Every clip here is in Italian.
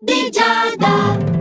di Giada. Ah,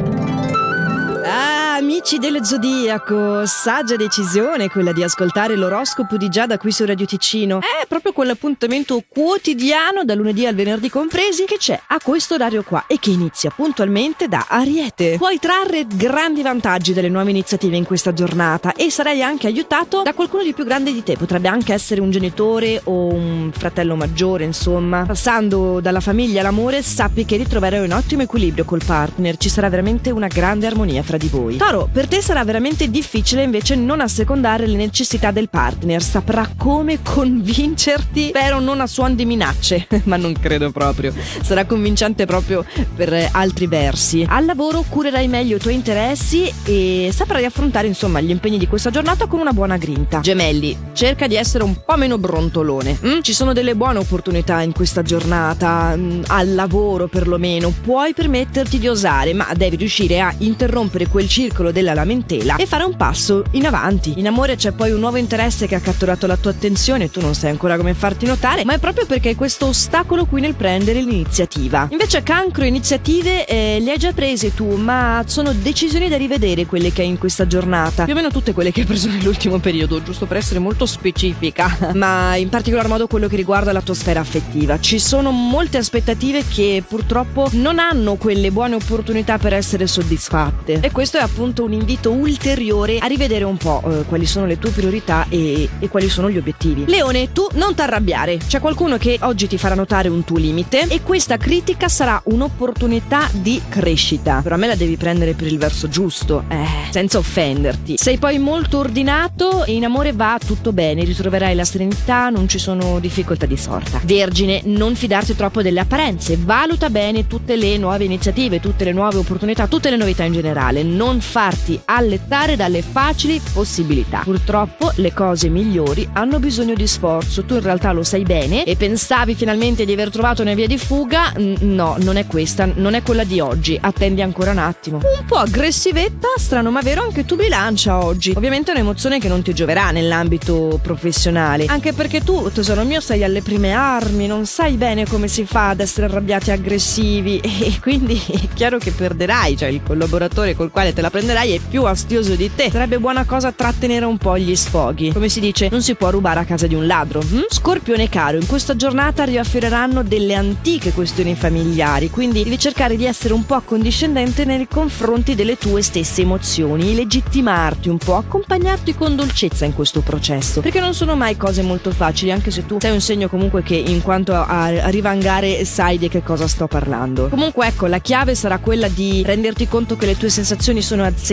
amici dello Zodiaco, saggia decisione quella di ascoltare l'oroscopo di Giada qui su Radio Ticino. È proprio quell'appuntamento quotidiano, da lunedì al venerdì compresi, che c'è a questo orario qua e che inizia puntualmente da Ariete. Puoi trarre grandi vantaggi dalle nuove iniziative in questa giornata e sarai anche aiutato da qualcuno di più grande di te. Potrebbe anche essere un genitore o un fratello maggiore, insomma. Passando dalla famiglia all'amore, sappi che ritroverai un ottimo equilibrio col partner. Ci sarà veramente una grande armonia fra di voi. Toro, per te sarà veramente difficile invece non assecondare le necessità del partner. Saprà come convincerti, però non a suon di minacce, ma non credo proprio. Sarà convincente proprio per altri versi. Al lavoro curerai meglio i tuoi interessi e saprai affrontare insomma gli impegni di questa giornata con una buona grinta. Gemelli, cerca di essere un po' meno brontolone. Mm? Ci sono delle buone opportunità in questa giornata, mm, al lavoro perlomeno. Puoi permetterti di osare, ma devi riuscire a interrompere quel circolo della lamentela e fare un passo in avanti. In amore c'è poi un nuovo interesse che ha catturato la tua attenzione, tu non sai ancora come farti notare, ma è proprio perché hai questo ostacolo qui nel prendere l'iniziativa. Invece cancro iniziative eh, le hai già prese tu, ma sono decisioni da rivedere quelle che hai in questa giornata. Più o meno tutte quelle che hai preso nell'ultimo periodo, giusto per essere molto specifica, ma in particolar modo quello che riguarda la tua sfera affettiva. Ci sono molte aspettative che purtroppo non hanno quelle buone opportunità per essere soddisfatte. E questo è appunto un invito ulteriore a rivedere un po' eh, quali sono le tue priorità e, e quali sono gli obiettivi. Leone, tu non t'arrabbiare. C'è qualcuno che oggi ti farà notare un tuo limite e questa critica sarà un'opportunità di crescita. Però a me la devi prendere per il verso giusto, eh, senza offenderti. Sei poi molto ordinato e in amore va tutto bene, ritroverai la serenità, non ci sono difficoltà di sorta. Vergine, non fidarti troppo delle apparenze, valuta bene tutte le nuove iniziative, tutte le nuove opportunità, tutte le novità in generale non farti allettare dalle facili possibilità. Purtroppo le cose migliori hanno bisogno di sforzo, tu in realtà lo sai bene e pensavi finalmente di aver trovato una via di fuga? No, non è questa, non è quella di oggi, attendi ancora un attimo. Un po' aggressivetta, strano ma vero, anche tu bilancia oggi. Ovviamente è un'emozione che non ti gioverà nell'ambito professionale, anche perché tu, tesoro mio, sei alle prime armi, non sai bene come si fa ad essere arrabbiati e aggressivi e quindi è chiaro che perderai, cioè il collaboratore col quale te la prenderai è più astioso di te. Sarebbe buona cosa trattenere un po' gli sfoghi. Come si dice, non si può rubare a casa di un ladro. Hm? Scorpione caro, in questa giornata riaffereranno delle antiche questioni familiari, quindi devi cercare di essere un po' accondiscendente nei confronti delle tue stesse emozioni, legittimarti un po', accompagnarti con dolcezza in questo processo, perché non sono mai cose molto facili, anche se tu sei un segno comunque che in quanto a, a rivangare sai di che cosa sto parlando. Comunque ecco, la chiave sarà quella di renderti conto che le tue sensazioni sono azzeccate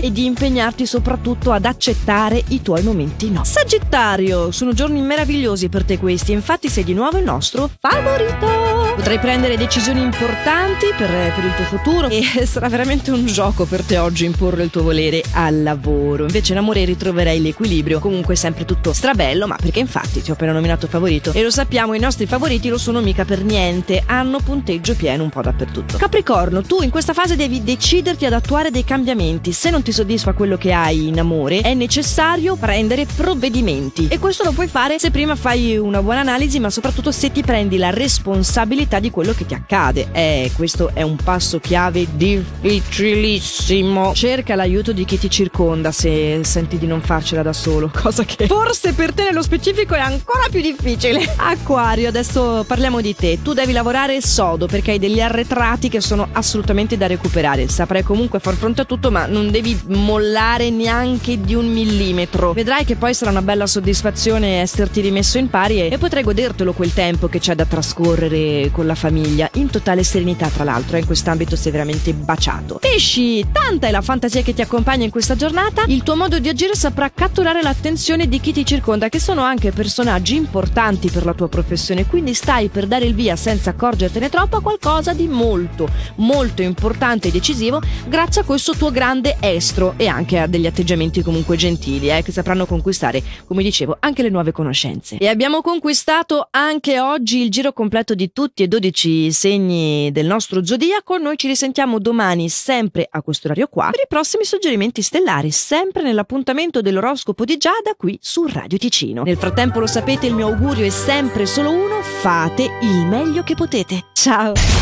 e di impegnarti soprattutto ad accettare i tuoi momenti no. Sagittario, sono giorni meravigliosi per te questi, infatti sei di nuovo il nostro favorito. Potrai prendere decisioni importanti per, per, il tuo futuro e sarà veramente un gioco per te oggi imporre il tuo volere al lavoro. Invece in amore ritroverai l'equilibrio, comunque sempre tutto strabello, ma perché infatti ti ho appena nominato favorito e lo sappiamo, i nostri favoriti lo sono mica per niente, hanno punteggio pieno un po' dappertutto. Capricorno, tu in questa fase devi deciderti ad attuare dei cambiamenti. Se non ti soddisfa quello che hai in amore, è necessario prendere provvedimenti e questo lo puoi fare se prima fai una buona analisi, ma soprattutto se ti prendi la responsabilità di quello che ti accade. Eh, questo è un passo chiave difficilissimo. Cerca l'aiuto di chi ti circonda se senti di non farcela da solo, cosa che forse per te nello specifico è ancora più difficile. Acquario, adesso parliamo di te. Tu devi lavorare sodo perché hai degli arretrati che sono assolutamente da recuperare. Saprai comunque far fronte a tutto, ma non devi mollare neanche di un millimetro. Vedrai che poi sarà una bella soddisfazione esserti rimesso in pari e, e potrai godertelo quel tempo che c'è da trascorrere con la famiglia, in totale serenità tra l'altro, eh, in quest'ambito sei veramente baciato. Pesci, tanta è la fantasia che ti accompagna in questa giornata, il tuo modo di agire saprà catturare l'attenzione di chi ti circonda, che sono anche personaggi importanti per la tua professione, quindi stai per dare il via senza accorgertene troppo a qualcosa di molto, molto importante e decisivo grazie a questo tuo grande estro e anche a degli atteggiamenti comunque gentili, eh, che sapranno conquistare, come dicevo, anche le nuove conoscenze. E abbiamo conquistato anche oggi il giro completo di tutti e 12 segni del nostro zodiaco. Noi ci risentiamo domani sempre a questo orario qua per i prossimi suggerimenti stellari, sempre nell'appuntamento dell'oroscopo di Giada qui su Radio Ticino. Nel frattempo lo sapete, il mio augurio è sempre solo uno, fate il meglio che potete. Ciao!